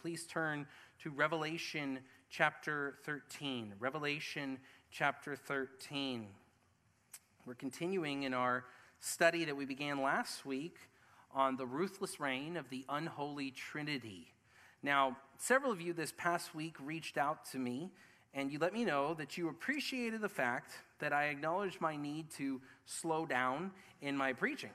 please turn to Revelation chapter 13. Revelation chapter 13. We're continuing in our study that we began last week on the ruthless reign of the unholy Trinity. Now, several of you this past week reached out to me and you let me know that you appreciated the fact that I acknowledged my need to slow down in my preaching.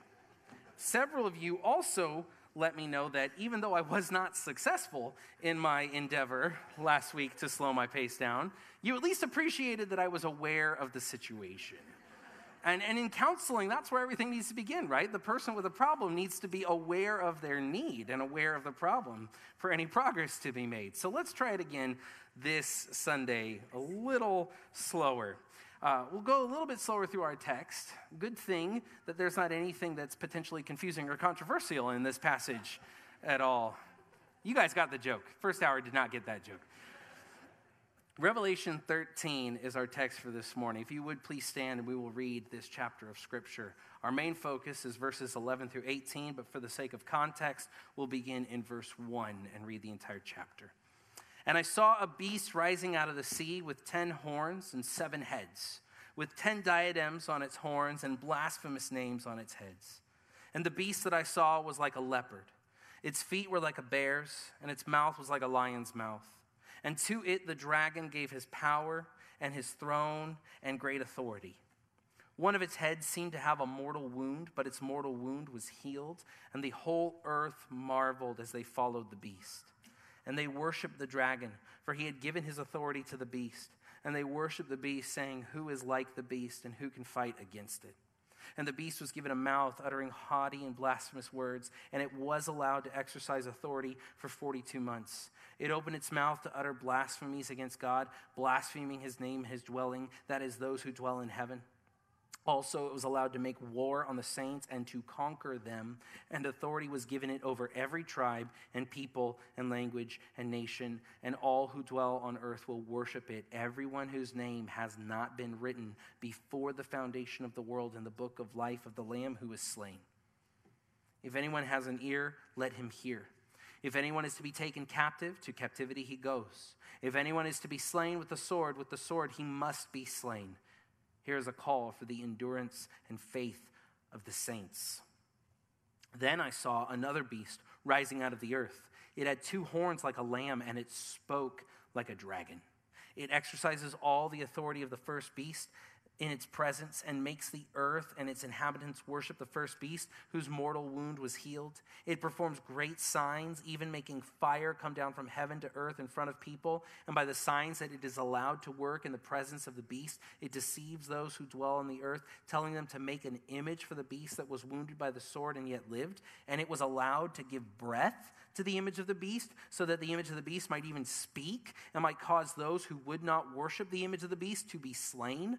Several of you also let me know that even though I was not successful in my endeavor last week to slow my pace down, you at least appreciated that I was aware of the situation. And, and in counseling, that's where everything needs to begin, right? The person with a problem needs to be aware of their need and aware of the problem for any progress to be made. So let's try it again this Sunday, a little slower. Uh, we'll go a little bit slower through our text. Good thing that there's not anything that's potentially confusing or controversial in this passage at all. You guys got the joke. First hour did not get that joke. Revelation 13 is our text for this morning. If you would please stand and we will read this chapter of Scripture. Our main focus is verses 11 through 18, but for the sake of context, we'll begin in verse 1 and read the entire chapter. And I saw a beast rising out of the sea with ten horns and seven heads, with ten diadems on its horns and blasphemous names on its heads. And the beast that I saw was like a leopard. Its feet were like a bear's, and its mouth was like a lion's mouth. And to it the dragon gave his power and his throne and great authority. One of its heads seemed to have a mortal wound, but its mortal wound was healed, and the whole earth marveled as they followed the beast. And they worshiped the dragon, for he had given his authority to the beast. And they worshiped the beast, saying, Who is like the beast, and who can fight against it? And the beast was given a mouth uttering haughty and blasphemous words, and it was allowed to exercise authority for 42 months. It opened its mouth to utter blasphemies against God, blaspheming his name, his dwelling, that is, those who dwell in heaven. Also, it was allowed to make war on the saints and to conquer them, and authority was given it over every tribe and people and language and nation, and all who dwell on earth will worship it, everyone whose name has not been written before the foundation of the world in the book of life of the Lamb who was slain. If anyone has an ear, let him hear. If anyone is to be taken captive, to captivity he goes. If anyone is to be slain with the sword, with the sword he must be slain. Here is a call for the endurance and faith of the saints. Then I saw another beast rising out of the earth. It had two horns like a lamb, and it spoke like a dragon. It exercises all the authority of the first beast in its presence and makes the earth and its inhabitants worship the first beast whose mortal wound was healed. It performs great signs, even making fire come down from heaven to earth in front of people. And by the signs that it is allowed to work in the presence of the beast, it deceives those who dwell on the earth, telling them to make an image for the beast that was wounded by the sword and yet lived. And it was allowed to give breath to the image of the beast, so that the image of the beast might even speak and might cause those who would not worship the image of the beast to be slain.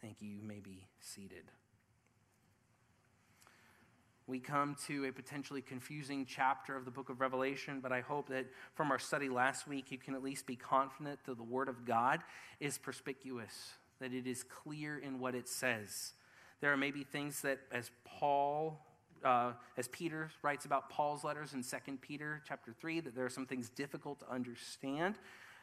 Thank you. You may be seated. We come to a potentially confusing chapter of the book of Revelation, but I hope that from our study last week, you can at least be confident that the Word of God is perspicuous, that it is clear in what it says. There are maybe things that, as Paul uh, as Peter writes about Paul's letters in 2 Peter chapter 3, that there are some things difficult to understand,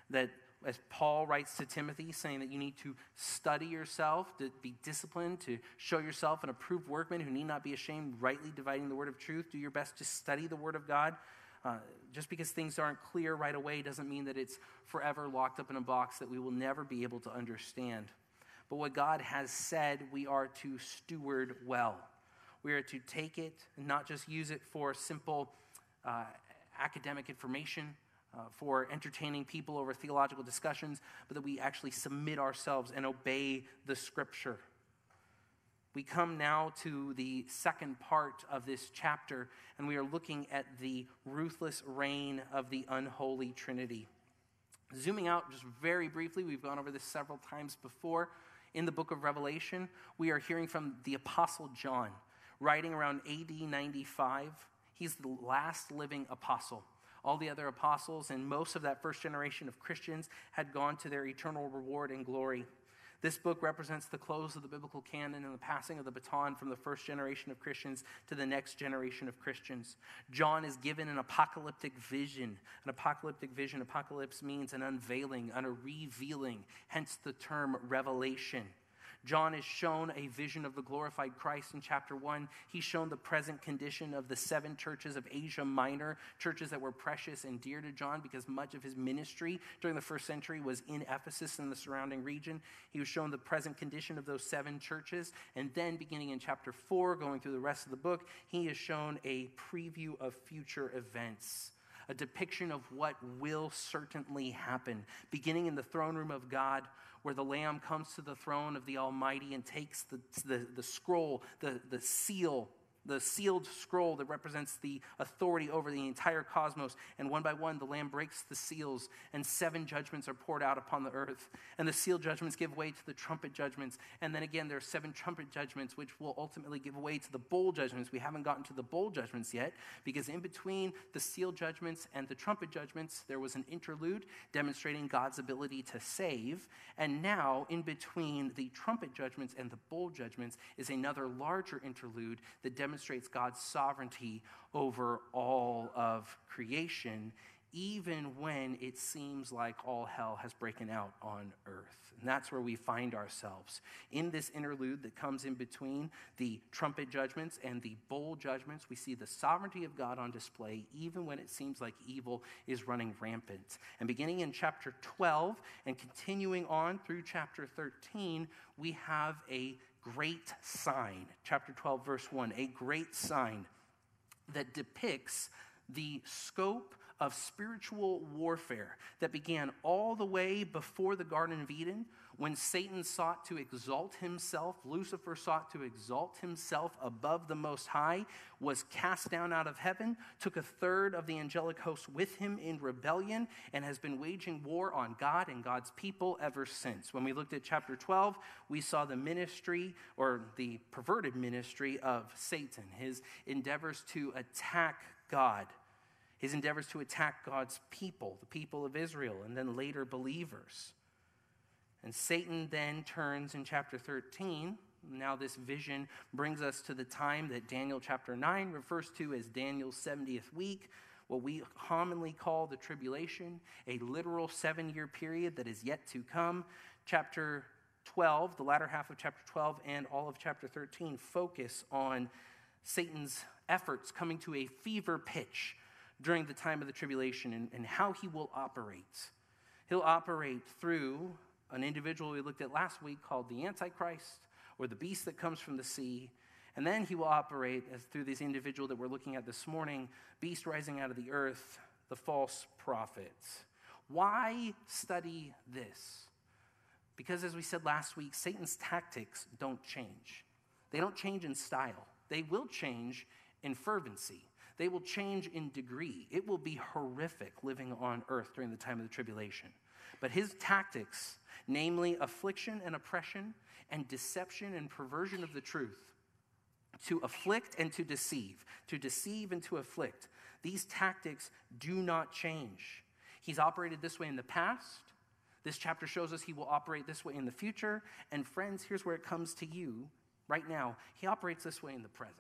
that as Paul writes to Timothy, saying that you need to study yourself, to be disciplined, to show yourself an approved workman who need not be ashamed, rightly dividing the word of truth. Do your best to study the word of God. Uh, just because things aren't clear right away doesn't mean that it's forever locked up in a box that we will never be able to understand. But what God has said, we are to steward well. We are to take it and not just use it for simple uh, academic information, uh, for entertaining people over theological discussions, but that we actually submit ourselves and obey the scripture. We come now to the second part of this chapter, and we are looking at the ruthless reign of the unholy Trinity. Zooming out just very briefly, we've gone over this several times before. In the book of Revelation, we are hearing from the Apostle John, writing around AD 95. He's the last living apostle. All the other apostles and most of that first generation of Christians had gone to their eternal reward and glory. This book represents the close of the biblical canon and the passing of the baton from the first generation of Christians to the next generation of Christians. John is given an apocalyptic vision. An apocalyptic vision, apocalypse means an unveiling, an a revealing, hence the term revelation. John is shown a vision of the glorified Christ in chapter 1. He's shown the present condition of the seven churches of Asia Minor, churches that were precious and dear to John because much of his ministry during the first century was in Ephesus and the surrounding region. He was shown the present condition of those seven churches. And then, beginning in chapter 4, going through the rest of the book, he is shown a preview of future events a depiction of what will certainly happen, beginning in the throne room of God, where the Lamb comes to the throne of the Almighty and takes the, the, the scroll, the, the seal the sealed scroll that represents the authority over the entire cosmos. And one by one, the Lamb breaks the seals, and seven judgments are poured out upon the earth. And the seal judgments give way to the trumpet judgments. And then again, there are seven trumpet judgments, which will ultimately give way to the bowl judgments. We haven't gotten to the bowl judgments yet, because in between the seal judgments and the trumpet judgments, there was an interlude demonstrating God's ability to save. And now, in between the trumpet judgments and the bowl judgments, is another larger interlude that demonstrates demonstrates God's sovereignty over all of creation, even when it seems like all hell has broken out on earth. And that's where we find ourselves. In this interlude that comes in between the trumpet judgments and the bowl judgments, we see the sovereignty of God on display, even when it seems like evil is running rampant. And beginning in chapter 12 and continuing on through chapter 13, we have a great sign. Chapter 12, verse 1 a great sign that depicts the scope of spiritual warfare that began all the way before the Garden of Eden when Satan sought to exalt himself, Lucifer sought to exalt himself above the Most High, was cast down out of heaven, took a third of the angelic host with him in rebellion, and has been waging war on God and God's people ever since. When we looked at chapter 12, we saw the ministry or the perverted ministry of Satan, his endeavors to attack God his endeavors to attack God's people, the people of Israel, and then later believers. And Satan then turns in chapter 13. Now, this vision brings us to the time that Daniel chapter 9 refers to as Daniel's 70th week, what we commonly call the tribulation, a literal seven year period that is yet to come. Chapter 12, the latter half of chapter 12, and all of chapter 13 focus on Satan's efforts coming to a fever pitch during the time of the tribulation and, and how he will operate. He'll operate through an individual we looked at last week called the Antichrist or the beast that comes from the sea. And then he will operate as through this individual that we're looking at this morning, beast rising out of the earth, the false prophet. Why study this? Because as we said last week, Satan's tactics don't change. They don't change in style. They will change in fervency. They will change in degree. It will be horrific living on earth during the time of the tribulation. But his tactics, namely affliction and oppression, and deception and perversion of the truth, to afflict and to deceive, to deceive and to afflict, these tactics do not change. He's operated this way in the past. This chapter shows us he will operate this way in the future. And friends, here's where it comes to you right now. He operates this way in the present.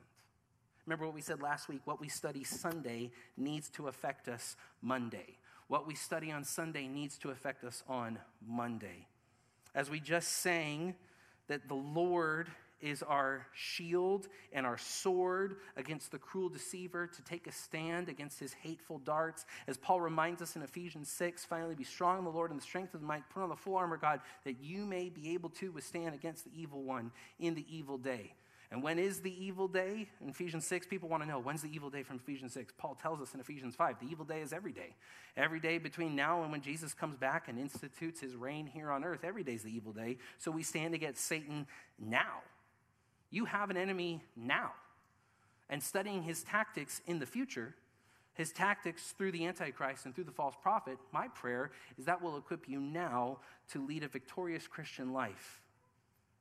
Remember what we said last week what we study Sunday needs to affect us Monday. What we study on Sunday needs to affect us on Monday. As we just sang, that the Lord is our shield and our sword against the cruel deceiver to take a stand against his hateful darts. As Paul reminds us in Ephesians 6, finally be strong in the Lord and the strength of the might, put on the full armor of God, that you may be able to withstand against the evil one in the evil day. And when is the evil day? In Ephesians 6, people want to know when's the evil day from Ephesians 6? Paul tells us in Ephesians 5 the evil day is every day. Every day between now and when Jesus comes back and institutes his reign here on earth, every day is the evil day. So we stand against Satan now. You have an enemy now. And studying his tactics in the future his tactics through the Antichrist and through the false prophet, my prayer is that will equip you now to lead a victorious Christian life,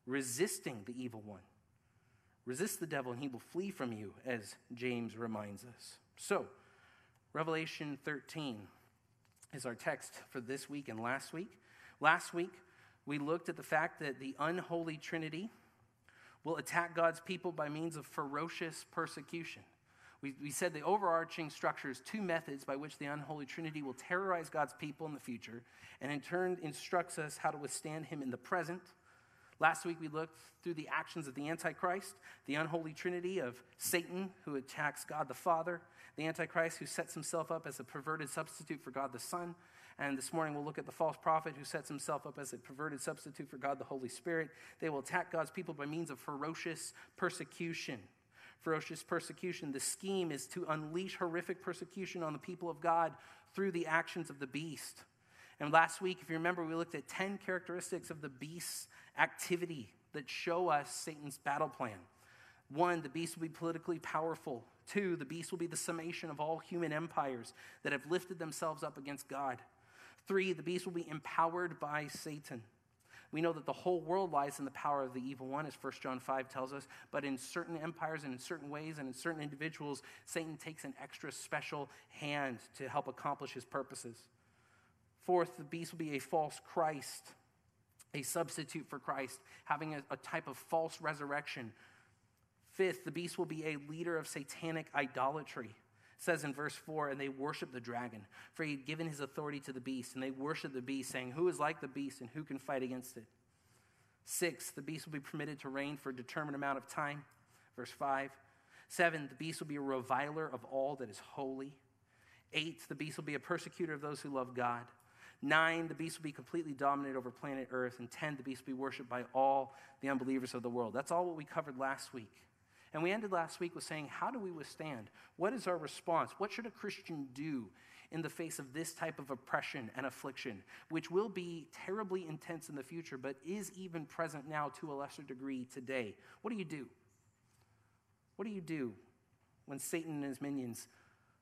resisting the evil one. Resist the devil and he will flee from you, as James reminds us. So, Revelation 13 is our text for this week and last week. Last week, we looked at the fact that the unholy Trinity will attack God's people by means of ferocious persecution. We, we said the overarching structure is two methods by which the unholy Trinity will terrorize God's people in the future and in turn instructs us how to withstand him in the present. Last week we looked through the actions of the Antichrist, the unholy Trinity of Satan, who attacks God the Father, the Antichrist, who sets himself up as a perverted substitute for God the Son. And this morning we'll look at the false prophet who sets himself up as a perverted substitute for God the Holy Spirit. They will attack God's people by means of ferocious persecution ferocious persecution. The scheme is to unleash horrific persecution on the people of God through the actions of the beast. And last week, if you remember, we looked at 10 characteristics of the beast's activity that show us Satan's battle plan. One, the beast will be politically powerful. Two, the beast will be the summation of all human empires that have lifted themselves up against God. Three, the beast will be empowered by Satan. We know that the whole world lies in the power of the evil one, as 1 John 5 tells us. But in certain empires and in certain ways and in certain individuals, Satan takes an extra special hand to help accomplish his purposes. Fourth, the beast will be a false Christ, a substitute for Christ, having a, a type of false resurrection. Fifth, the beast will be a leader of satanic idolatry. Says in verse 4 and they worship the dragon for he had given his authority to the beast and they worship the beast saying who is like the beast and who can fight against it? Six the beast will be permitted to reign for a determined amount of time. Verse 5 seven the beast will be a reviler of all that is holy. Eight the beast will be a persecutor of those who love god Nine, the beast will be completely dominant over planet Earth. And ten, the beast will be worshiped by all the unbelievers of the world. That's all what we covered last week. And we ended last week with saying, how do we withstand? What is our response? What should a Christian do in the face of this type of oppression and affliction, which will be terribly intense in the future, but is even present now to a lesser degree today? What do you do? What do you do when Satan and his minions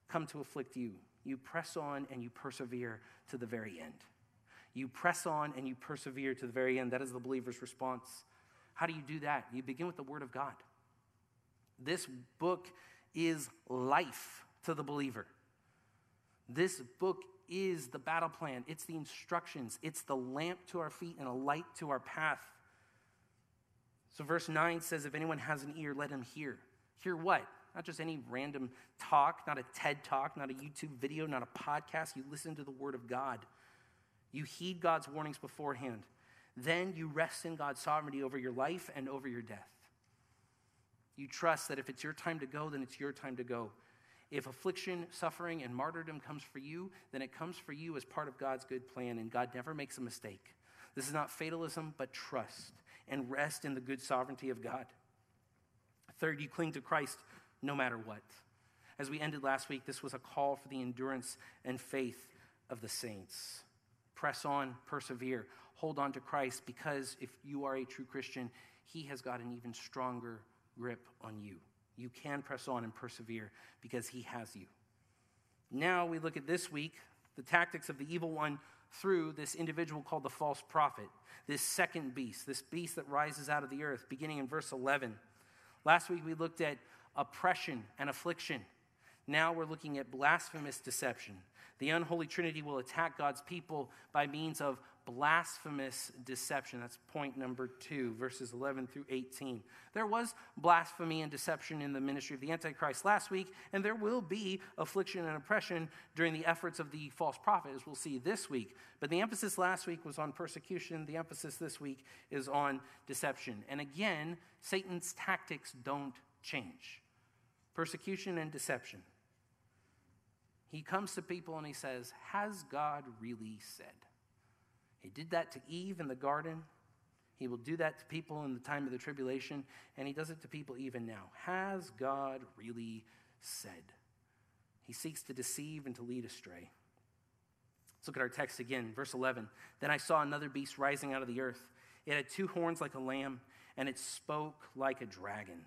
come to afflict you? You press on and you persevere to the very end. You press on and you persevere to the very end. That is the believer's response. How do you do that? You begin with the Word of God. This book is life to the believer. This book is the battle plan, it's the instructions, it's the lamp to our feet and a light to our path. So, verse 9 says, If anyone has an ear, let him hear. Hear what? Not just any random talk, not a TED talk, not a YouTube video, not a podcast. You listen to the Word of God. You heed God's warnings beforehand. Then you rest in God's sovereignty over your life and over your death. You trust that if it's your time to go, then it's your time to go. If affliction, suffering, and martyrdom comes for you, then it comes for you as part of God's good plan, and God never makes a mistake. This is not fatalism, but trust and rest in the good sovereignty of God. Third, you cling to Christ no matter what. As we ended last week, this was a call for the endurance and faith of the saints. Press on, persevere, hold on to Christ, because if you are a true Christian, He has got an even stronger grip on you. You can press on and persevere because he has you. Now we look at this week the tactics of the evil one through this individual called the false prophet, this second beast, this beast that rises out of the earth, beginning in verse 11. Last week we looked at oppression and affliction. Now we're looking at blasphemous deception. The unholy trinity will attack God's people by means of blasphemous deception. That's point number two, verses 11 through 18. There was blasphemy and deception in the ministry of the Antichrist last week, and there will be affliction and oppression during the efforts of the false prophet, as we'll see this week. But the emphasis last week was on persecution, the emphasis this week is on deception. And again, Satan's tactics don't change persecution and deception. He comes to people and he says, Has God really said? He did that to Eve in the garden. He will do that to people in the time of the tribulation, and he does it to people even now. Has God really said? He seeks to deceive and to lead astray. Let's look at our text again, verse 11. Then I saw another beast rising out of the earth. It had two horns like a lamb, and it spoke like a dragon.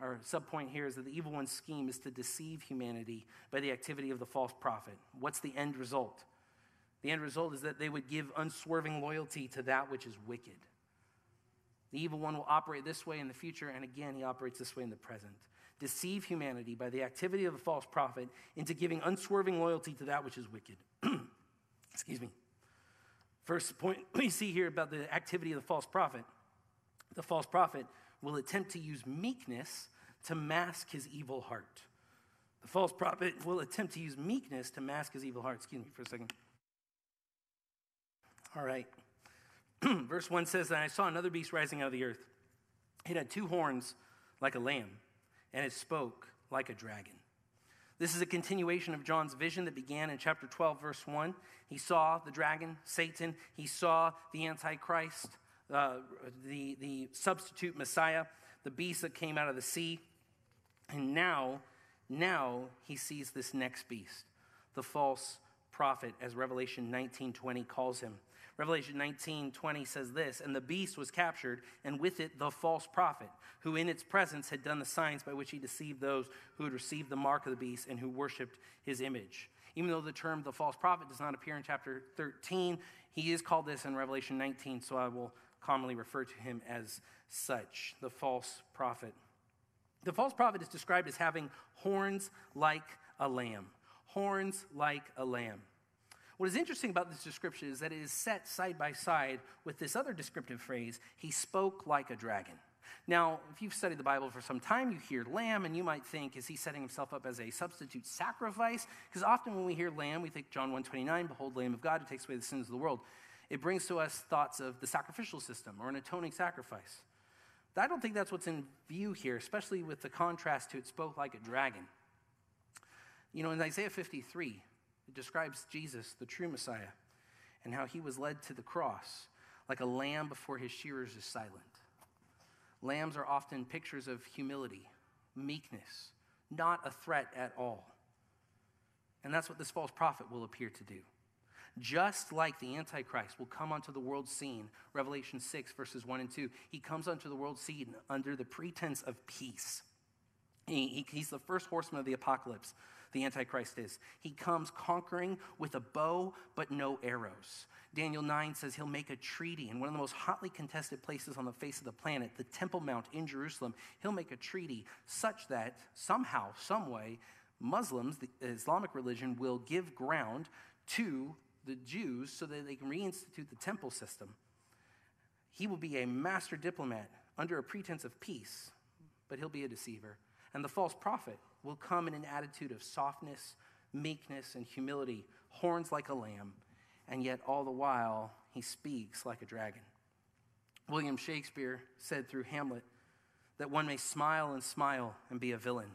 our subpoint here is that the evil one's scheme is to deceive humanity by the activity of the false prophet. What's the end result? The end result is that they would give unswerving loyalty to that which is wicked. The evil one will operate this way in the future, and again, he operates this way in the present. Deceive humanity by the activity of a false prophet into giving unswerving loyalty to that which is wicked. Excuse me. First point we see here about the activity of the false prophet the false prophet will attempt to use meekness to mask his evil heart. The false prophet will attempt to use meekness to mask his evil heart. Excuse me for a second. All right. Verse 1 says that I saw another beast rising out of the earth. It had two horns like a lamb, and it spoke like a dragon. This is a continuation of John's vision that began in chapter 12, verse 1. He saw the dragon, Satan. He saw the Antichrist, uh, the, the substitute Messiah, the beast that came out of the sea. And now, now he sees this next beast, the false prophet, as Revelation 19:20 calls him. Revelation 19 20 says this And the beast was captured, and with it the false prophet, who in its presence had done the signs by which he deceived those who had received the mark of the beast and who worshiped his image. Even though the term the false prophet does not appear in chapter 13, he is called this in Revelation 19, so I will commonly refer to him as such the false prophet. The false prophet is described as having horns like a lamb. Horns like a lamb. What is interesting about this description is that it is set side by side with this other descriptive phrase, he spoke like a dragon. Now, if you've studied the Bible for some time, you hear lamb, and you might think, is he setting himself up as a substitute sacrifice? Because often when we hear lamb, we think John 129, behold, Lamb of God who takes away the sins of the world. It brings to us thoughts of the sacrificial system or an atoning sacrifice. I don't think that's what's in view here, especially with the contrast to it spoke like a dragon. You know, in Isaiah 53, it describes Jesus, the true Messiah, and how he was led to the cross like a lamb before his shearers is silent. Lambs are often pictures of humility, meekness, not a threat at all. And that's what this false prophet will appear to do. Just like the Antichrist will come onto the world scene, Revelation 6, verses 1 and 2, he comes onto the world scene under the pretense of peace. He, he, he's the first horseman of the apocalypse, the Antichrist is. He comes conquering with a bow, but no arrows. Daniel 9 says he'll make a treaty in one of the most hotly contested places on the face of the planet, the Temple Mount in Jerusalem. He'll make a treaty such that somehow, someway, Muslims, the Islamic religion, will give ground to the Jews so that they can reinstitute the temple system. He will be a master diplomat under a pretense of peace, but he'll be a deceiver. And the false prophet will come in an attitude of softness, meekness, and humility, horns like a lamb, and yet all the while he speaks like a dragon. William Shakespeare said through Hamlet that one may smile and smile and be a villain.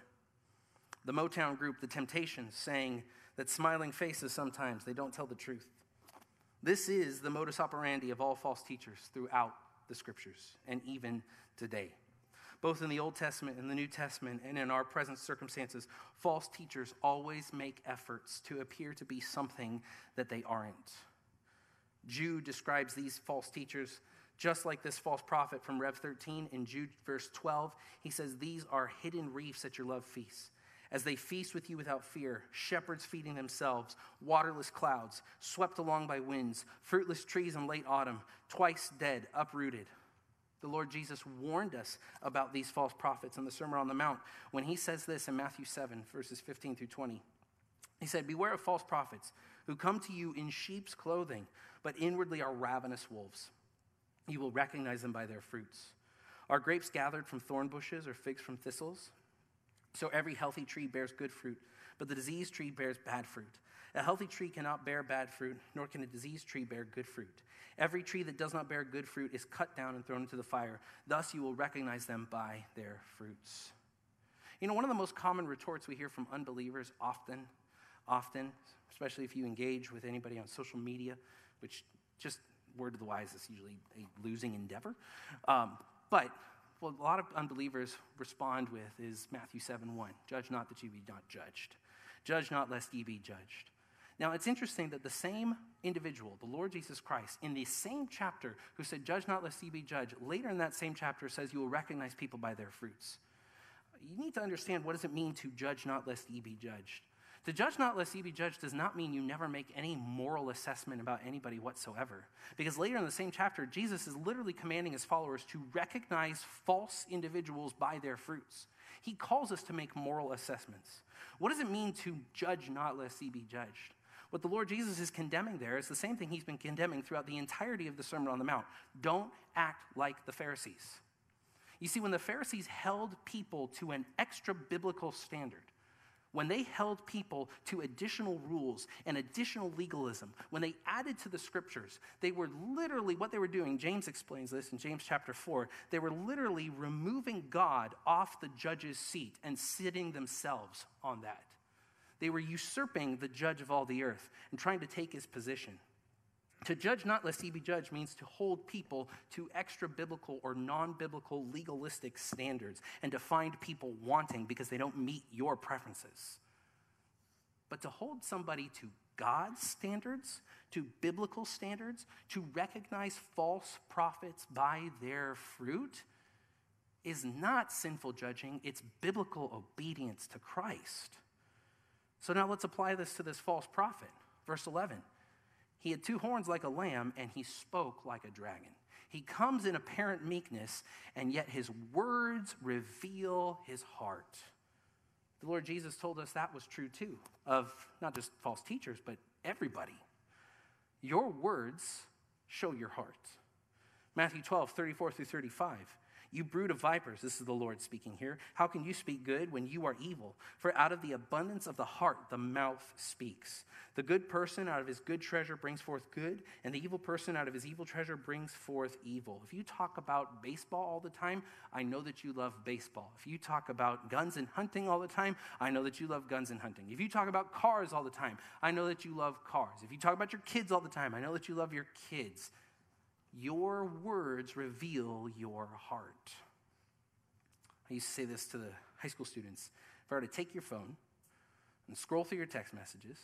The Motown group, The Temptations, sang that smiling faces sometimes they don't tell the truth. This is the modus operandi of all false teachers throughout the scriptures and even today both in the Old Testament and the New Testament and in our present circumstances, false teachers always make efforts to appear to be something that they aren't. Jude describes these false teachers just like this false prophet from Rev 13 in Jude verse 12. He says, These are hidden reefs at your love feasts. As they feast with you without fear, shepherds feeding themselves, waterless clouds, swept along by winds, fruitless trees in late autumn, twice dead, uprooted. The Lord Jesus warned us about these false prophets in the Sermon on the Mount when he says this in Matthew 7, verses 15 through 20. He said, Beware of false prophets who come to you in sheep's clothing, but inwardly are ravenous wolves. You will recognize them by their fruits. Are grapes gathered from thorn bushes or figs from thistles? So every healthy tree bears good fruit, but the diseased tree bears bad fruit. A healthy tree cannot bear bad fruit, nor can a diseased tree bear good fruit. Every tree that does not bear good fruit is cut down and thrown into the fire. Thus you will recognize them by their fruits. You know, one of the most common retorts we hear from unbelievers often, often, especially if you engage with anybody on social media, which just word of the wise is usually a losing endeavor. Um, but what a lot of unbelievers respond with is Matthew 7 1. Judge not that you be not judged. Judge not lest ye be judged. Now, it's interesting that the same individual, the Lord Jesus Christ, in the same chapter who said, Judge not lest ye be judged, later in that same chapter says, You will recognize people by their fruits. You need to understand what does it mean to judge not lest ye be judged. To judge not lest ye be judged does not mean you never make any moral assessment about anybody whatsoever. Because later in the same chapter, Jesus is literally commanding his followers to recognize false individuals by their fruits. He calls us to make moral assessments. What does it mean to judge not lest ye be judged? What the Lord Jesus is condemning there is the same thing he's been condemning throughout the entirety of the Sermon on the Mount. Don't act like the Pharisees. You see, when the Pharisees held people to an extra biblical standard, when they held people to additional rules and additional legalism, when they added to the scriptures, they were literally, what they were doing, James explains this in James chapter 4, they were literally removing God off the judge's seat and sitting themselves on that. They were usurping the judge of all the earth and trying to take his position. To judge not lest he be judged means to hold people to extra biblical or non biblical legalistic standards and to find people wanting because they don't meet your preferences. But to hold somebody to God's standards, to biblical standards, to recognize false prophets by their fruit is not sinful judging, it's biblical obedience to Christ. So now let's apply this to this false prophet. Verse 11. He had two horns like a lamb, and he spoke like a dragon. He comes in apparent meekness, and yet his words reveal his heart. The Lord Jesus told us that was true too, of not just false teachers, but everybody. Your words show your heart. Matthew 12, 34 through 35. You brood of vipers, this is the Lord speaking here. How can you speak good when you are evil? For out of the abundance of the heart, the mouth speaks. The good person out of his good treasure brings forth good, and the evil person out of his evil treasure brings forth evil. If you talk about baseball all the time, I know that you love baseball. If you talk about guns and hunting all the time, I know that you love guns and hunting. If you talk about cars all the time, I know that you love cars. If you talk about your kids all the time, I know that you love your kids. Your words reveal your heart. I used to say this to the high school students. If I were to take your phone and scroll through your text messages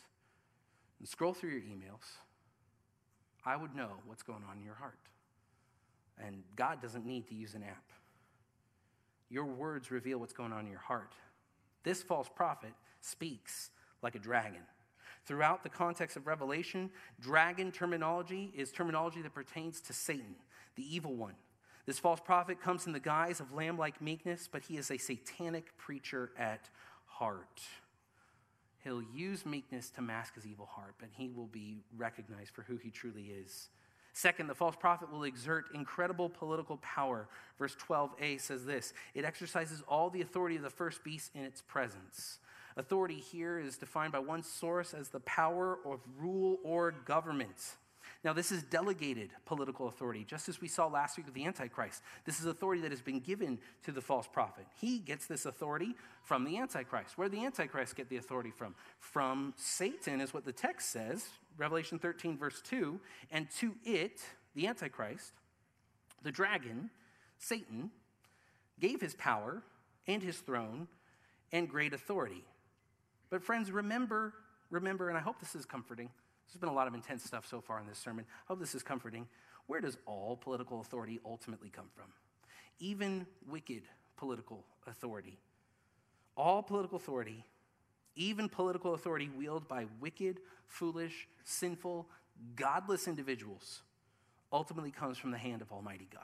and scroll through your emails, I would know what's going on in your heart. And God doesn't need to use an app. Your words reveal what's going on in your heart. This false prophet speaks like a dragon. Throughout the context of Revelation, dragon terminology is terminology that pertains to Satan, the evil one. This false prophet comes in the guise of lamb like meekness, but he is a satanic preacher at heart. He'll use meekness to mask his evil heart, but he will be recognized for who he truly is. Second, the false prophet will exert incredible political power. Verse 12a says this it exercises all the authority of the first beast in its presence. Authority here is defined by one source as the power of rule or government. Now, this is delegated political authority, just as we saw last week with the Antichrist. This is authority that has been given to the false prophet. He gets this authority from the Antichrist. Where did the Antichrist get the authority from? From Satan, is what the text says, Revelation 13, verse 2. And to it, the Antichrist, the dragon, Satan, gave his power and his throne and great authority. But, friends, remember, remember, and I hope this is comforting. There's been a lot of intense stuff so far in this sermon. I hope this is comforting. Where does all political authority ultimately come from? Even wicked political authority. All political authority, even political authority wielded by wicked, foolish, sinful, godless individuals, ultimately comes from the hand of Almighty God.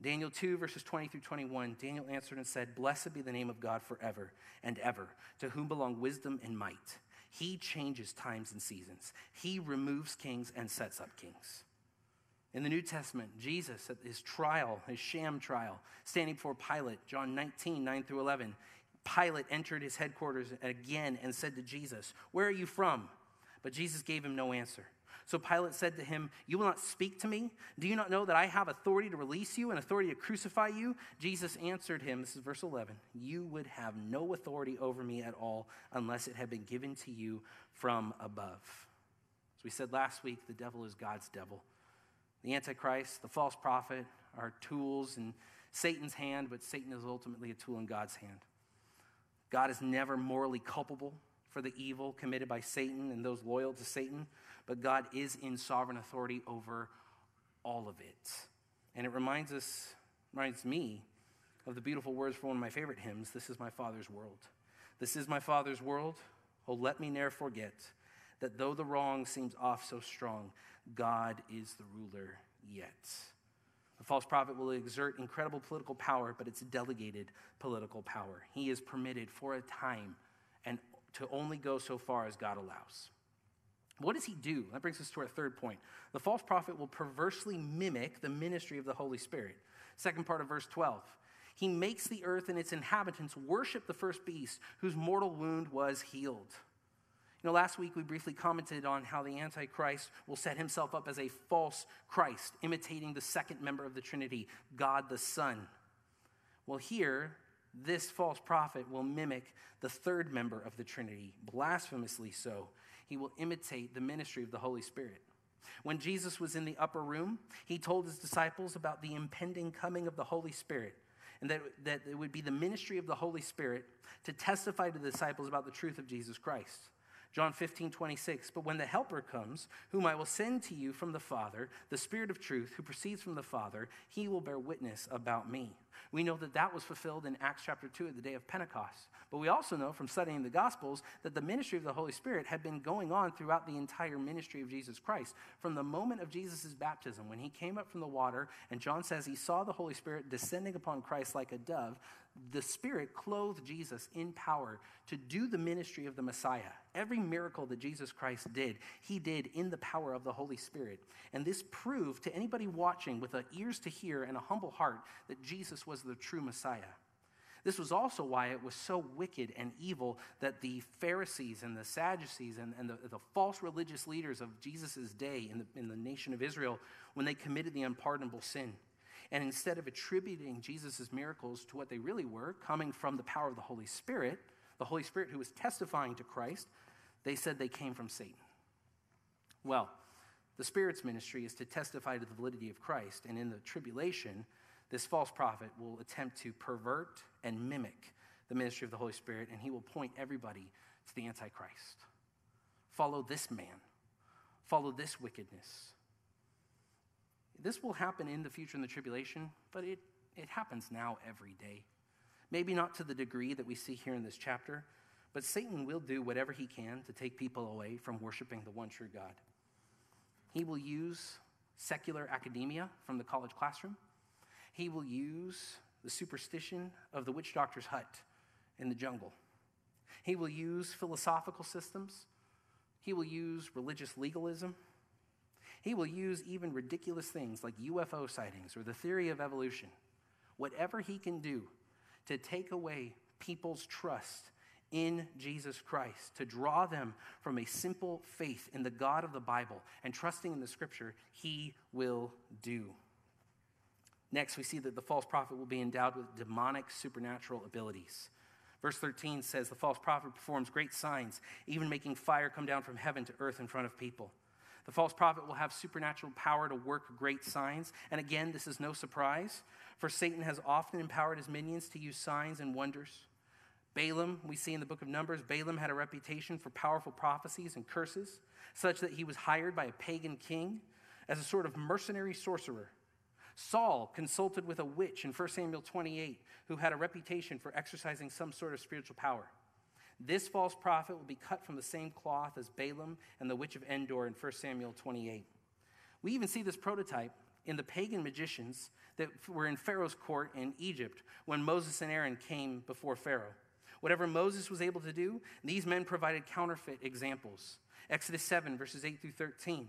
Daniel 2, verses 20 through 21, Daniel answered and said, Blessed be the name of God forever and ever, to whom belong wisdom and might. He changes times and seasons. He removes kings and sets up kings. In the New Testament, Jesus at his trial, his sham trial, standing before Pilate, John 19, 9 through 11, Pilate entered his headquarters again and said to Jesus, Where are you from? But Jesus gave him no answer. So Pilate said to him, You will not speak to me? Do you not know that I have authority to release you and authority to crucify you? Jesus answered him, This is verse 11, You would have no authority over me at all unless it had been given to you from above. As we said last week, the devil is God's devil. The Antichrist, the false prophet, are tools in Satan's hand, but Satan is ultimately a tool in God's hand. God is never morally culpable for the evil committed by Satan and those loyal to Satan, but God is in sovereign authority over all of it. And it reminds us, reminds me of the beautiful words from one of my favorite hymns This is my Father's world. This is my Father's world. Oh, let me ne'er forget that though the wrong seems off so strong, God is the ruler yet. The false prophet will exert incredible political power, but it's delegated political power. He is permitted for a time and to only go so far as God allows. What does he do? That brings us to our third point. The false prophet will perversely mimic the ministry of the Holy Spirit. Second part of verse 12. He makes the earth and its inhabitants worship the first beast whose mortal wound was healed. You know, last week we briefly commented on how the Antichrist will set himself up as a false Christ, imitating the second member of the Trinity, God the Son. Well, here, this false prophet will mimic the third member of the Trinity, blasphemously so. He will imitate the ministry of the Holy Spirit. When Jesus was in the upper room, he told his disciples about the impending coming of the Holy Spirit and that, that it would be the ministry of the Holy Spirit to testify to the disciples about the truth of Jesus Christ. John 15, 26. But when the Helper comes, whom I will send to you from the Father, the Spirit of truth, who proceeds from the Father, he will bear witness about me. We know that that was fulfilled in Acts chapter 2 at the day of Pentecost. But we also know from studying the Gospels that the ministry of the Holy Spirit had been going on throughout the entire ministry of Jesus Christ. From the moment of Jesus' baptism, when he came up from the water, and John says he saw the Holy Spirit descending upon Christ like a dove, the Spirit clothed Jesus in power to do the ministry of the Messiah. Every miracle that Jesus Christ did, he did in the power of the Holy Spirit. And this proved to anybody watching with ears to hear and a humble heart that Jesus was the true Messiah. This was also why it was so wicked and evil that the Pharisees and the Sadducees and, and the, the false religious leaders of Jesus' day in the, in the nation of Israel, when they committed the unpardonable sin, and instead of attributing Jesus' miracles to what they really were, coming from the power of the Holy Spirit, the Holy Spirit who was testifying to Christ, they said they came from Satan. Well, the Spirit's ministry is to testify to the validity of Christ, and in the tribulation, this false prophet will attempt to pervert and mimic the ministry of the Holy Spirit, and he will point everybody to the Antichrist. Follow this man, follow this wickedness. This will happen in the future in the tribulation, but it, it happens now every day. Maybe not to the degree that we see here in this chapter, but Satan will do whatever he can to take people away from worshiping the one true God. He will use secular academia from the college classroom. He will use the superstition of the witch doctor's hut in the jungle. He will use philosophical systems. He will use religious legalism. He will use even ridiculous things like UFO sightings or the theory of evolution. Whatever he can do to take away people's trust in Jesus Christ, to draw them from a simple faith in the God of the Bible and trusting in the scripture, he will do. Next, we see that the false prophet will be endowed with demonic supernatural abilities. Verse 13 says the false prophet performs great signs, even making fire come down from heaven to earth in front of people. The false prophet will have supernatural power to work great signs. And again, this is no surprise, for Satan has often empowered his minions to use signs and wonders. Balaam, we see in the book of Numbers, Balaam had a reputation for powerful prophecies and curses, such that he was hired by a pagan king as a sort of mercenary sorcerer. Saul consulted with a witch in 1 Samuel 28 who had a reputation for exercising some sort of spiritual power. This false prophet will be cut from the same cloth as Balaam and the witch of Endor in 1 Samuel 28. We even see this prototype in the pagan magicians that were in Pharaoh's court in Egypt when Moses and Aaron came before Pharaoh. Whatever Moses was able to do, these men provided counterfeit examples. Exodus 7, verses 8 through 13.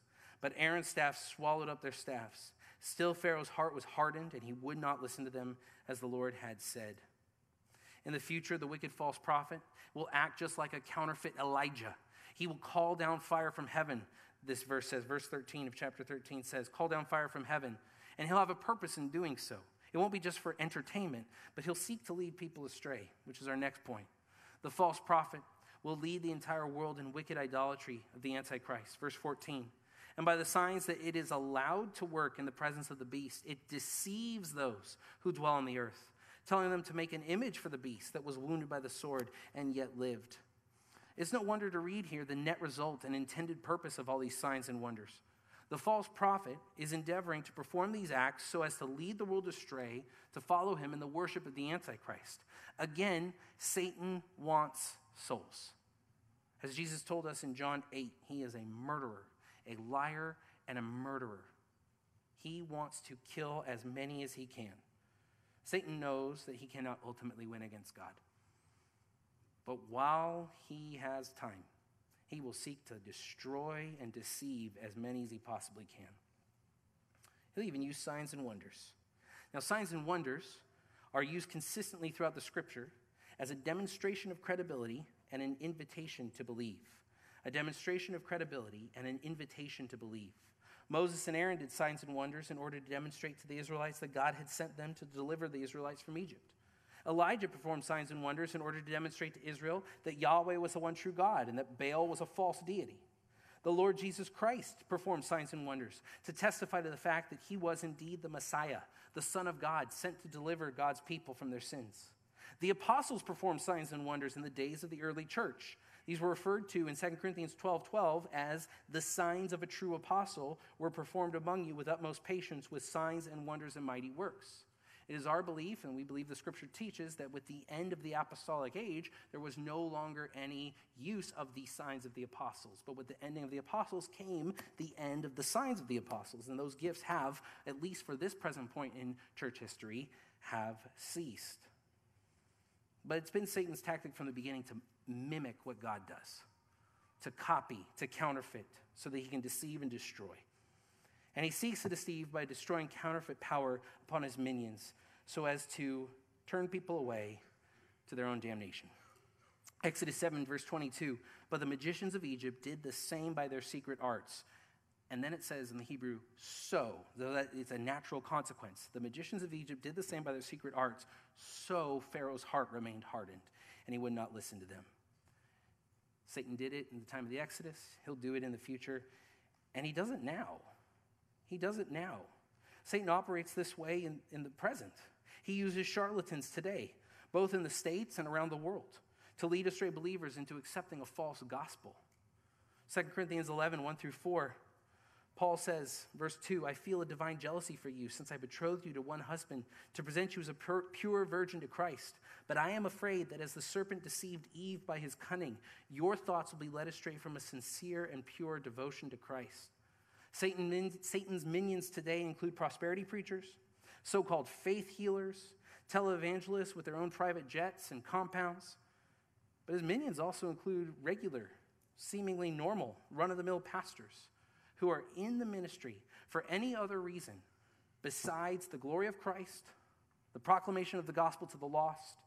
But Aaron's staff swallowed up their staffs. Still, Pharaoh's heart was hardened, and he would not listen to them as the Lord had said. In the future, the wicked false prophet will act just like a counterfeit Elijah. He will call down fire from heaven, this verse says. Verse 13 of chapter 13 says, Call down fire from heaven, and he'll have a purpose in doing so. It won't be just for entertainment, but he'll seek to lead people astray, which is our next point. The false prophet will lead the entire world in wicked idolatry of the Antichrist. Verse 14 and by the signs that it is allowed to work in the presence of the beast, it deceives those who dwell on the earth, telling them to make an image for the beast that was wounded by the sword and yet lived. It's no wonder to read here the net result and intended purpose of all these signs and wonders. The false prophet is endeavoring to perform these acts so as to lead the world astray to follow him in the worship of the Antichrist. Again, Satan wants souls. As Jesus told us in John 8, he is a murderer a liar, and a murderer. He wants to kill as many as he can. Satan knows that he cannot ultimately win against God. But while he has time, he will seek to destroy and deceive as many as he possibly can. He'll even use signs and wonders. Now, signs and wonders are used consistently throughout the scripture as a demonstration of credibility and an invitation to believe a demonstration of credibility, and an invitation to believe. Moses and Aaron did signs and wonders in order to demonstrate to the Israelites that God had sent them to deliver the Israelites from Egypt. Elijah performed signs and wonders in order to demonstrate to Israel that Yahweh was the one true God and that Baal was a false deity. The Lord Jesus Christ performed signs and wonders to testify to the fact that he was indeed the Messiah, the Son of God, sent to deliver God's people from their sins. The apostles performed signs and wonders in the days of the early church these were referred to in 2 Corinthians 12 12 as the signs of a true apostle were performed among you with utmost patience, with signs and wonders and mighty works. It is our belief, and we believe the scripture teaches, that with the end of the apostolic age, there was no longer any use of the signs of the apostles. But with the ending of the apostles came the end of the signs of the apostles. And those gifts have, at least for this present point in church history, have ceased. But it's been Satan's tactic from the beginning to mimic what God does, to copy, to counterfeit, so that he can deceive and destroy. And he seeks to deceive by destroying counterfeit power upon his minions so as to turn people away to their own damnation. Exodus 7, verse 22 But the magicians of Egypt did the same by their secret arts. And then it says in the Hebrew, so, though that is a natural consequence. The magicians of Egypt did the same by their secret arts, so Pharaoh's heart remained hardened, and he would not listen to them. Satan did it in the time of the Exodus, he'll do it in the future, and he does it now. He does it now. Satan operates this way in, in the present. He uses charlatans today, both in the States and around the world, to lead astray believers into accepting a false gospel. 2 Corinthians 11, 1 through 4 Paul says, verse 2 I feel a divine jealousy for you, since I betrothed you to one husband to present you as a pure, virgin to Christ. But I am afraid that as the serpent deceived Eve by his cunning, your thoughts will be led astray from a sincere and pure devotion to Christ. Satan, Satan's minions today include prosperity preachers, so called faith healers, televangelists with their own private jets and compounds. But his minions also include regular, seemingly normal, run of the mill pastors who are in the ministry for any other reason besides the glory of Christ, the proclamation of the gospel to the lost,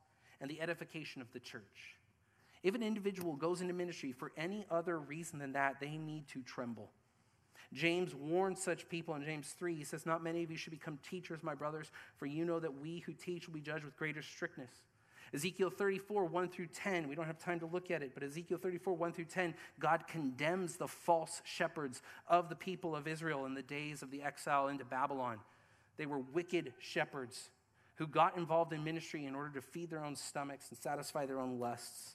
and the edification of the church. If an individual goes into ministry for any other reason than that, they need to tremble. James warns such people in James 3. He says, Not many of you should become teachers, my brothers, for you know that we who teach will be judged with greater strictness. Ezekiel 34, 1 through 10, we don't have time to look at it, but Ezekiel 34, 1 through 10, God condemns the false shepherds of the people of Israel in the days of the exile into Babylon. They were wicked shepherds who got involved in ministry in order to feed their own stomachs and satisfy their own lusts.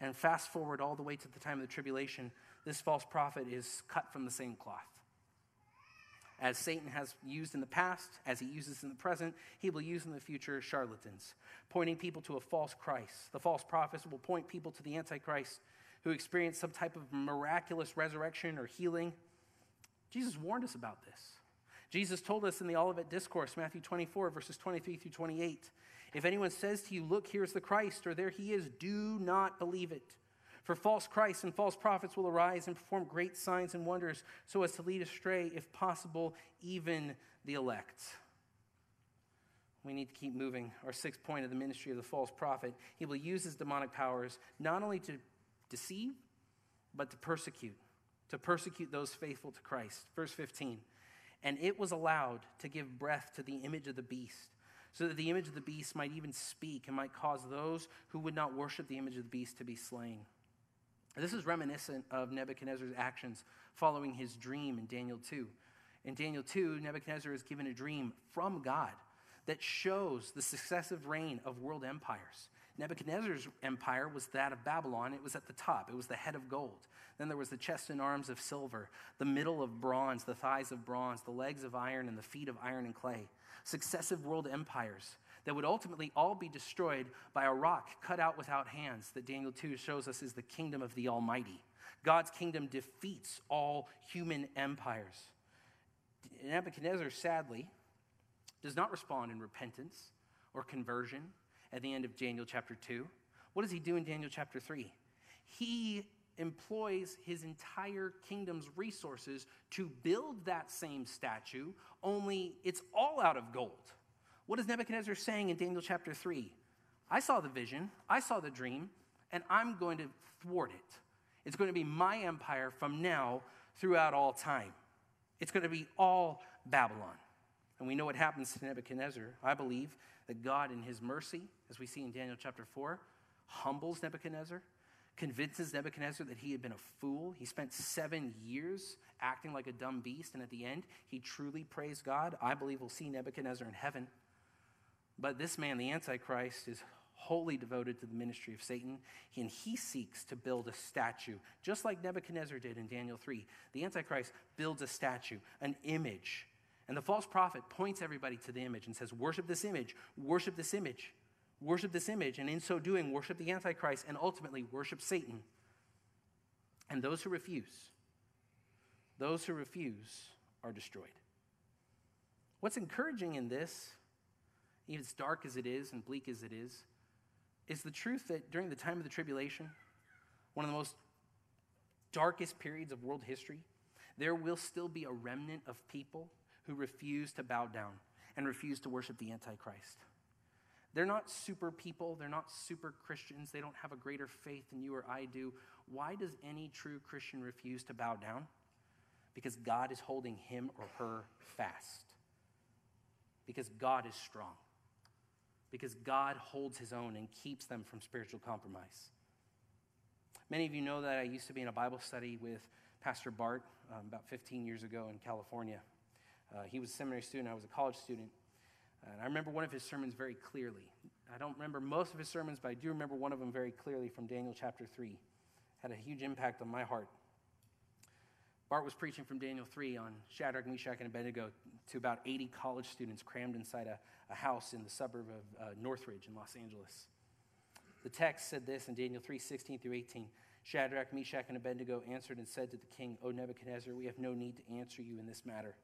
And fast forward all the way to the time of the tribulation, this false prophet is cut from the same cloth. As Satan has used in the past, as he uses in the present, he will use in the future charlatans, pointing people to a false Christ. The false prophets will point people to the Antichrist who experience some type of miraculous resurrection or healing. Jesus warned us about this. Jesus told us in the Olivet Discourse, Matthew 24, verses 23 through 28 If anyone says to you, Look, here's the Christ, or there he is, do not believe it. For false Christs and false prophets will arise and perform great signs and wonders so as to lead astray, if possible, even the elect. We need to keep moving. Our sixth point of the ministry of the false prophet he will use his demonic powers not only to deceive, but to persecute, to persecute those faithful to Christ. Verse 15. And it was allowed to give breath to the image of the beast, so that the image of the beast might even speak and might cause those who would not worship the image of the beast to be slain. This is reminiscent of Nebuchadnezzar's actions following his dream in Daniel 2. In Daniel 2, Nebuchadnezzar is given a dream from God that shows the successive reign of world empires. Nebuchadnezzar's empire was that of Babylon. It was at the top, it was the head of gold. Then there was the chest and arms of silver, the middle of bronze, the thighs of bronze, the legs of iron, and the feet of iron and clay. Successive world empires that would ultimately all be destroyed by a rock cut out without hands, that Daniel 2 shows us is the kingdom of the Almighty. God's kingdom defeats all human empires. Nebuchadnezzar, sadly, does not respond in repentance or conversion at the end of Daniel chapter 2. What does he do in Daniel chapter 3? He employs his entire kingdom's resources to build that same statue, only it's all out of gold. What is Nebuchadnezzar saying in Daniel chapter 3? I saw the vision, I saw the dream, and I'm going to thwart it. It's going to be my empire from now throughout all time. It's going to be all Babylon. And we know what happens to Nebuchadnezzar. I believe that God, in his mercy, as we see in Daniel chapter 4, humbles Nebuchadnezzar, convinces Nebuchadnezzar that he had been a fool. He spent seven years acting like a dumb beast, and at the end, he truly praised God. I believe we'll see Nebuchadnezzar in heaven. But this man, the Antichrist, is wholly devoted to the ministry of Satan, and he seeks to build a statue, just like Nebuchadnezzar did in Daniel 3. The Antichrist builds a statue, an image and the false prophet points everybody to the image and says, Worship this image, worship this image, worship this image. And in so doing, worship the Antichrist and ultimately worship Satan. And those who refuse, those who refuse are destroyed. What's encouraging in this, even as dark as it is and bleak as it is, is the truth that during the time of the tribulation, one of the most darkest periods of world history, there will still be a remnant of people who refuse to bow down and refuse to worship the Antichrist. They're not super people, they're not super Christians, they don't have a greater faith than you or I do. Why does any true Christian refuse to bow down? Because God is holding him or her fast. Because God is strong. Because God holds his own and keeps them from spiritual compromise. Many of you know that I used to be in a Bible study with Pastor Bart um, about 15 years ago in California. Uh, he was a seminary student, I was a college student. And I remember one of his sermons very clearly. I don't remember most of his sermons, but I do remember one of them very clearly from Daniel chapter 3. Had a huge impact on my heart. Bart was preaching from Daniel 3 on Shadrach, Meshach, and Abednego to about 80 college students crammed inside a, a house in the suburb of uh, Northridge in Los Angeles. The text said this in Daniel 3 16 through 18. Shadrach, Meshach, and Abednego answered and said to the king, O Nebuchadnezzar, we have no need to answer you in this matter.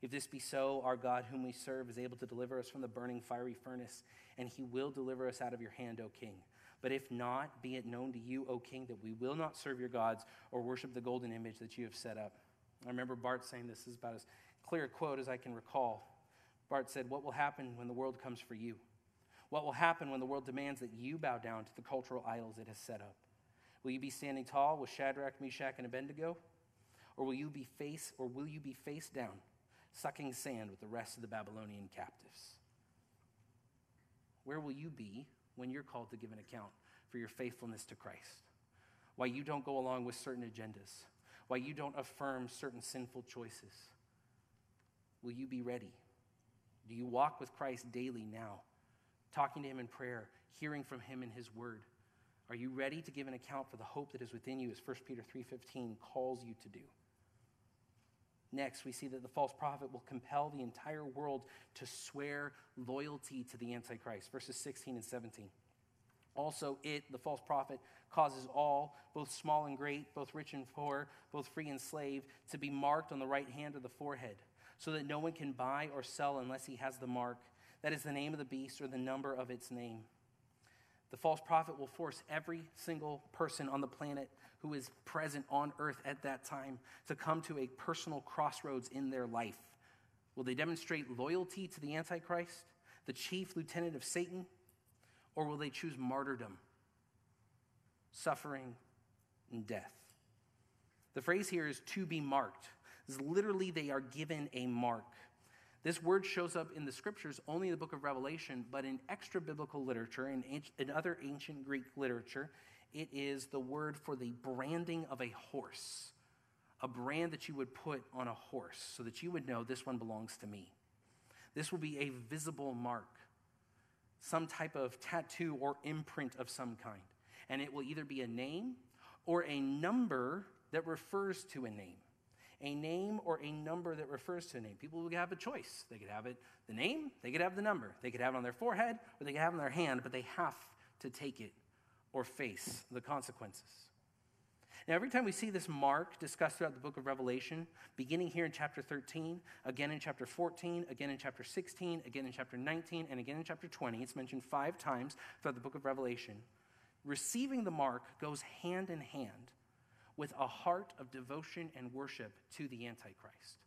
If this be so, our God, whom we serve, is able to deliver us from the burning fiery furnace, and he will deliver us out of your hand, O king. But if not, be it known to you, O king, that we will not serve your gods or worship the golden image that you have set up. I remember Bart saying this, is about as clear a quote as I can recall. Bart said, What will happen when the world comes for you? What will happen when the world demands that you bow down to the cultural idols it has set up? Will you be standing tall with Shadrach, Meshach, and Abednego? Or will you be face or will you be face down sucking sand with the rest of the Babylonian captives? Where will you be when you're called to give an account for your faithfulness to Christ? Why you don't go along with certain agendas? Why you don't affirm certain sinful choices? Will you be ready? Do you walk with Christ daily now, talking to him in prayer, hearing from him in his word? Are you ready to give an account for the hope that is within you as 1 Peter 3:15 calls you to do? Next, we see that the false prophet will compel the entire world to swear loyalty to the Antichrist, verses 16 and 17. Also, it, the false prophet, causes all, both small and great, both rich and poor, both free and slave, to be marked on the right hand or the forehead, so that no one can buy or sell unless he has the mark. That is the name of the beast or the number of its name. The false prophet will force every single person on the planet who is present on earth at that time to come to a personal crossroads in their life. Will they demonstrate loyalty to the Antichrist, the chief lieutenant of Satan, or will they choose martyrdom, suffering, and death? The phrase here is to be marked. Is literally, they are given a mark. This word shows up in the scriptures only in the book of Revelation, but in extra biblical literature, in, in other ancient Greek literature, it is the word for the branding of a horse, a brand that you would put on a horse so that you would know this one belongs to me. This will be a visible mark, some type of tattoo or imprint of some kind. And it will either be a name or a number that refers to a name a name or a number that refers to a name. People would have a choice. They could have it the name, they could have the number. They could have it on their forehead or they could have it in their hand, but they have to take it or face the consequences. Now, every time we see this mark discussed throughout the book of Revelation, beginning here in chapter 13, again in chapter 14, again in chapter 16, again in chapter 19, and again in chapter 20, it's mentioned five times throughout the book of Revelation. Receiving the mark goes hand in hand with a heart of devotion and worship to the Antichrist.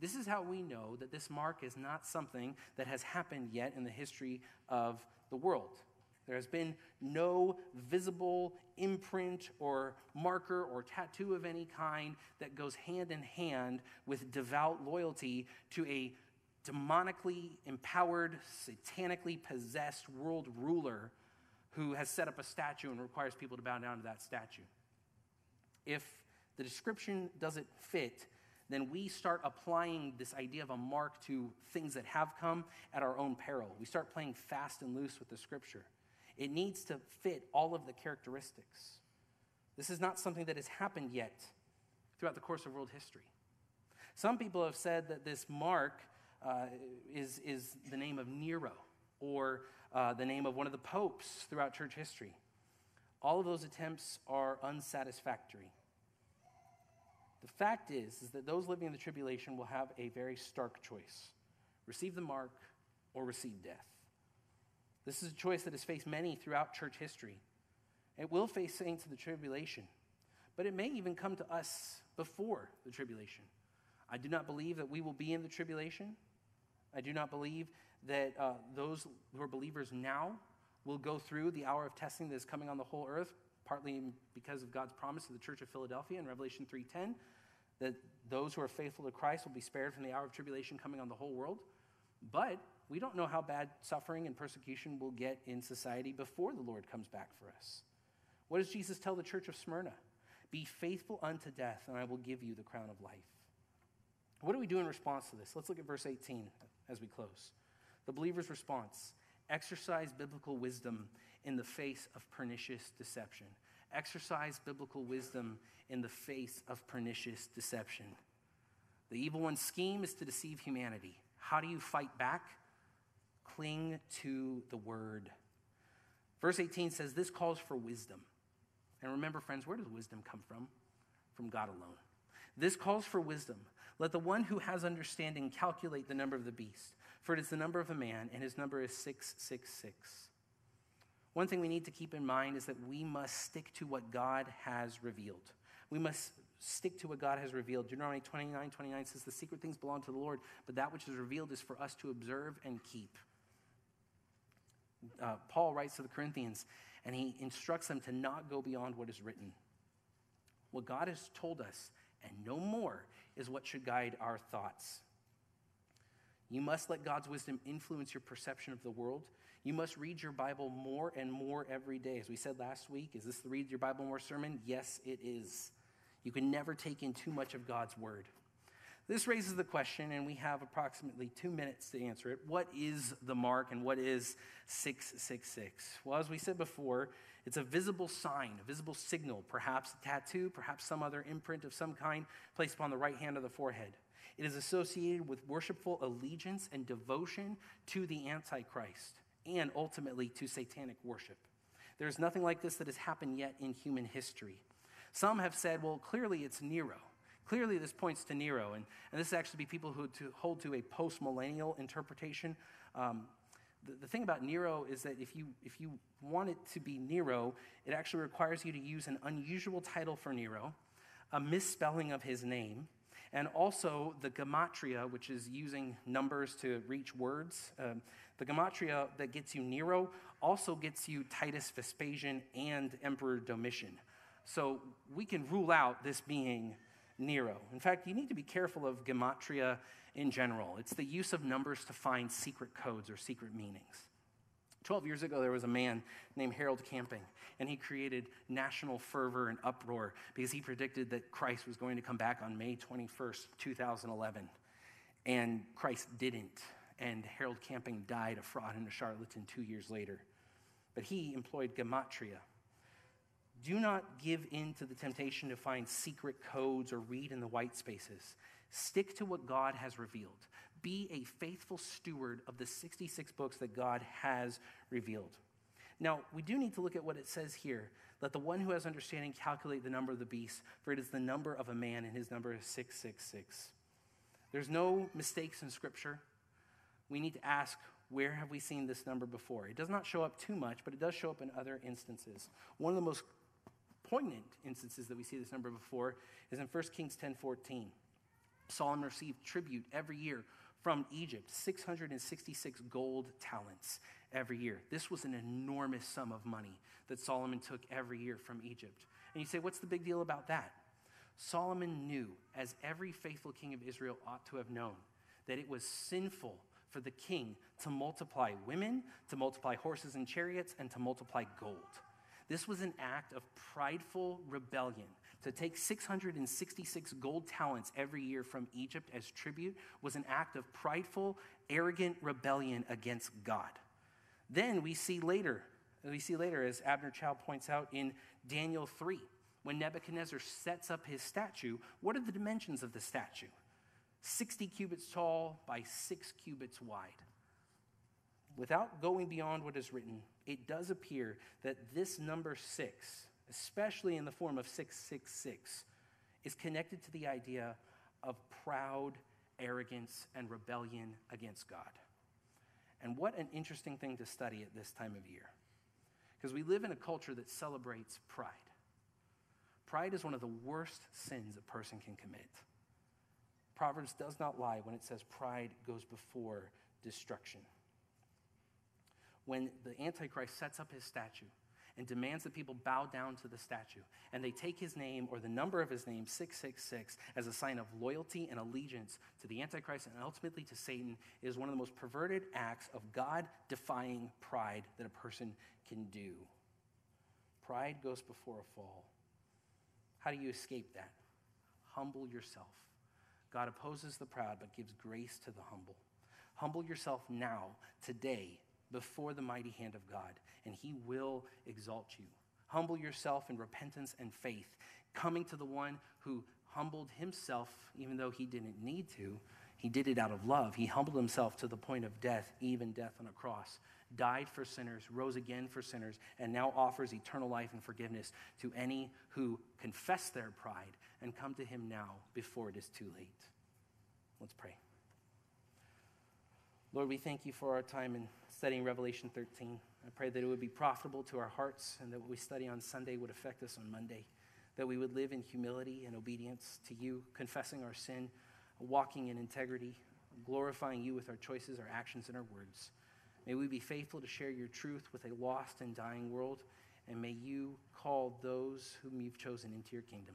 This is how we know that this mark is not something that has happened yet in the history of the world. There has been no visible imprint or marker or tattoo of any kind that goes hand in hand with devout loyalty to a demonically empowered, satanically possessed world ruler who has set up a statue and requires people to bow down to that statue. If the description doesn't fit, then we start applying this idea of a mark to things that have come at our own peril. We start playing fast and loose with the scripture. It needs to fit all of the characteristics. This is not something that has happened yet throughout the course of world history. Some people have said that this mark uh, is, is the name of Nero or uh, the name of one of the popes throughout church history. All of those attempts are unsatisfactory. The fact is, is that those living in the tribulation will have a very stark choice receive the mark or receive death. This is a choice that has faced many throughout church history. It will face saints in the tribulation, but it may even come to us before the tribulation. I do not believe that we will be in the tribulation. I do not believe that uh, those who are believers now will go through the hour of testing that is coming on the whole earth partly because of God's promise to the church of Philadelphia in Revelation 3:10 that those who are faithful to Christ will be spared from the hour of tribulation coming on the whole world. But we don't know how bad suffering and persecution will get in society before the Lord comes back for us. What does Jesus tell the church of Smyrna? Be faithful unto death, and I will give you the crown of life. What do we do in response to this? Let's look at verse 18 as we close. The believer's response exercise biblical wisdom in the face of pernicious deception. Exercise biblical wisdom in the face of pernicious deception. The evil one's scheme is to deceive humanity. How do you fight back? Cling to the word. Verse 18 says, This calls for wisdom. And remember, friends, where does wisdom come from? From God alone. This calls for wisdom. Let the one who has understanding calculate the number of the beast, for it is the number of a man, and his number is 666. One thing we need to keep in mind is that we must stick to what God has revealed. We must stick to what God has revealed. Deuteronomy 29 29 says, The secret things belong to the Lord, but that which is revealed is for us to observe and keep. Uh, Paul writes to the Corinthians, and he instructs them to not go beyond what is written. What God has told us, and no more, is what should guide our thoughts. You must let God's wisdom influence your perception of the world you must read your Bible more and more every day. As we said last week, is this the Read Your Bible More sermon? Yes, it is. You can never take in too much of God's Word. This raises the question, and we have approximately two minutes to answer it. What is the mark and what is 666? Well, as we said before, it's a visible sign, a visible signal, perhaps a tattoo, perhaps some other imprint of some kind placed upon the right hand of the forehead. It is associated with worshipful allegiance and devotion to the Antichrist and ultimately to satanic worship. There's nothing like this that has happened yet in human history. Some have said, well, clearly it's Nero. Clearly, this points to Nero, and, and this actually be people who to hold to a post millennial interpretation. Um, the, the thing about Nero is that if you, if you want it to be Nero, it actually requires you to use an unusual title for Nero, a misspelling of his name, And also the gematria, which is using numbers to reach words. Um, the gematria that gets you Nero also gets you Titus Vespasian and Emperor Domitian. So we can rule out this being Nero. In fact, you need to be careful of gematria in general. It's the use of numbers to find secret codes or secret meanings. 12 years ago, there was a man named Harold Camping, and he created national fervor and uproar because he predicted that Christ was going to come back on May 21st, 2011. And Christ didn't, and Harold Camping died a fraud and a charlatan two years later. But he employed gematria. Do not give in to the temptation to find secret codes or read in the white spaces. Stick to what God has revealed. Be a faithful steward of the 66 books that God has revealed. Now, we do need to look at what it says here. Let the one who has understanding calculate the number of the beast, for it is the number of a man, and his number is 666. There's no mistakes in Scripture. We need to ask, where have we seen this number before? It does not show up too much, but it does show up in other instances. One of the most poignant instances that we see this number before is in 1 Kings 10:14. Solomon received tribute every year from Egypt 666 gold talents every year. This was an enormous sum of money that Solomon took every year from Egypt. And you say, what's the big deal about that? Solomon knew, as every faithful king of Israel ought to have known, that it was sinful for the king to multiply women, to multiply horses and chariots, and to multiply gold. This was an act of prideful rebellion to take 666 gold talents every year from Egypt as tribute was an act of prideful, arrogant rebellion against God. Then we see later, we see later, as Abner Chou points out in Daniel 3, when Nebuchadnezzar sets up his statue, what are the dimensions of the statue? 60 cubits tall by 6 cubits wide. Without going beyond what is written, it does appear that this number 6 especially in the form of 666, is connected to the idea of proud arrogance and rebellion against God. And what an interesting thing to study at this time of year. Because we live in a culture that celebrates pride. Pride is one of the worst sins a person can commit. Proverbs does not lie when it says pride goes before destruction. When the Antichrist sets up his statue, and demands that people bow down to the statue. And they take his name or the number of his name, 666, as a sign of loyalty and allegiance to the Antichrist and ultimately to Satan, is one of the most perverted acts of God defying pride that a person can do. Pride goes before a fall. How do you escape that? Humble yourself. God opposes the proud but gives grace to the humble. Humble yourself now, today, before the mighty hand of God, and he will exalt you. Humble yourself in repentance and faith, coming to the one who humbled himself, even though he didn't need to. He did it out of love. He humbled himself to the point of death, even death on a cross, died for sinners, rose again for sinners, and now offers eternal life and forgiveness to any who confess their pride and come to him now before it is too late. Let's pray. Lord, we thank you for our time in studying Revelation 13. I pray that it would be profitable to our hearts and that what we study on Sunday would affect us on Monday. That we would live in humility and obedience to you, confessing our sin, walking in integrity, glorifying you with our choices, our actions, and our words. May we be faithful to share your truth with a lost and dying world, and may you call those whom you've chosen into your kingdom.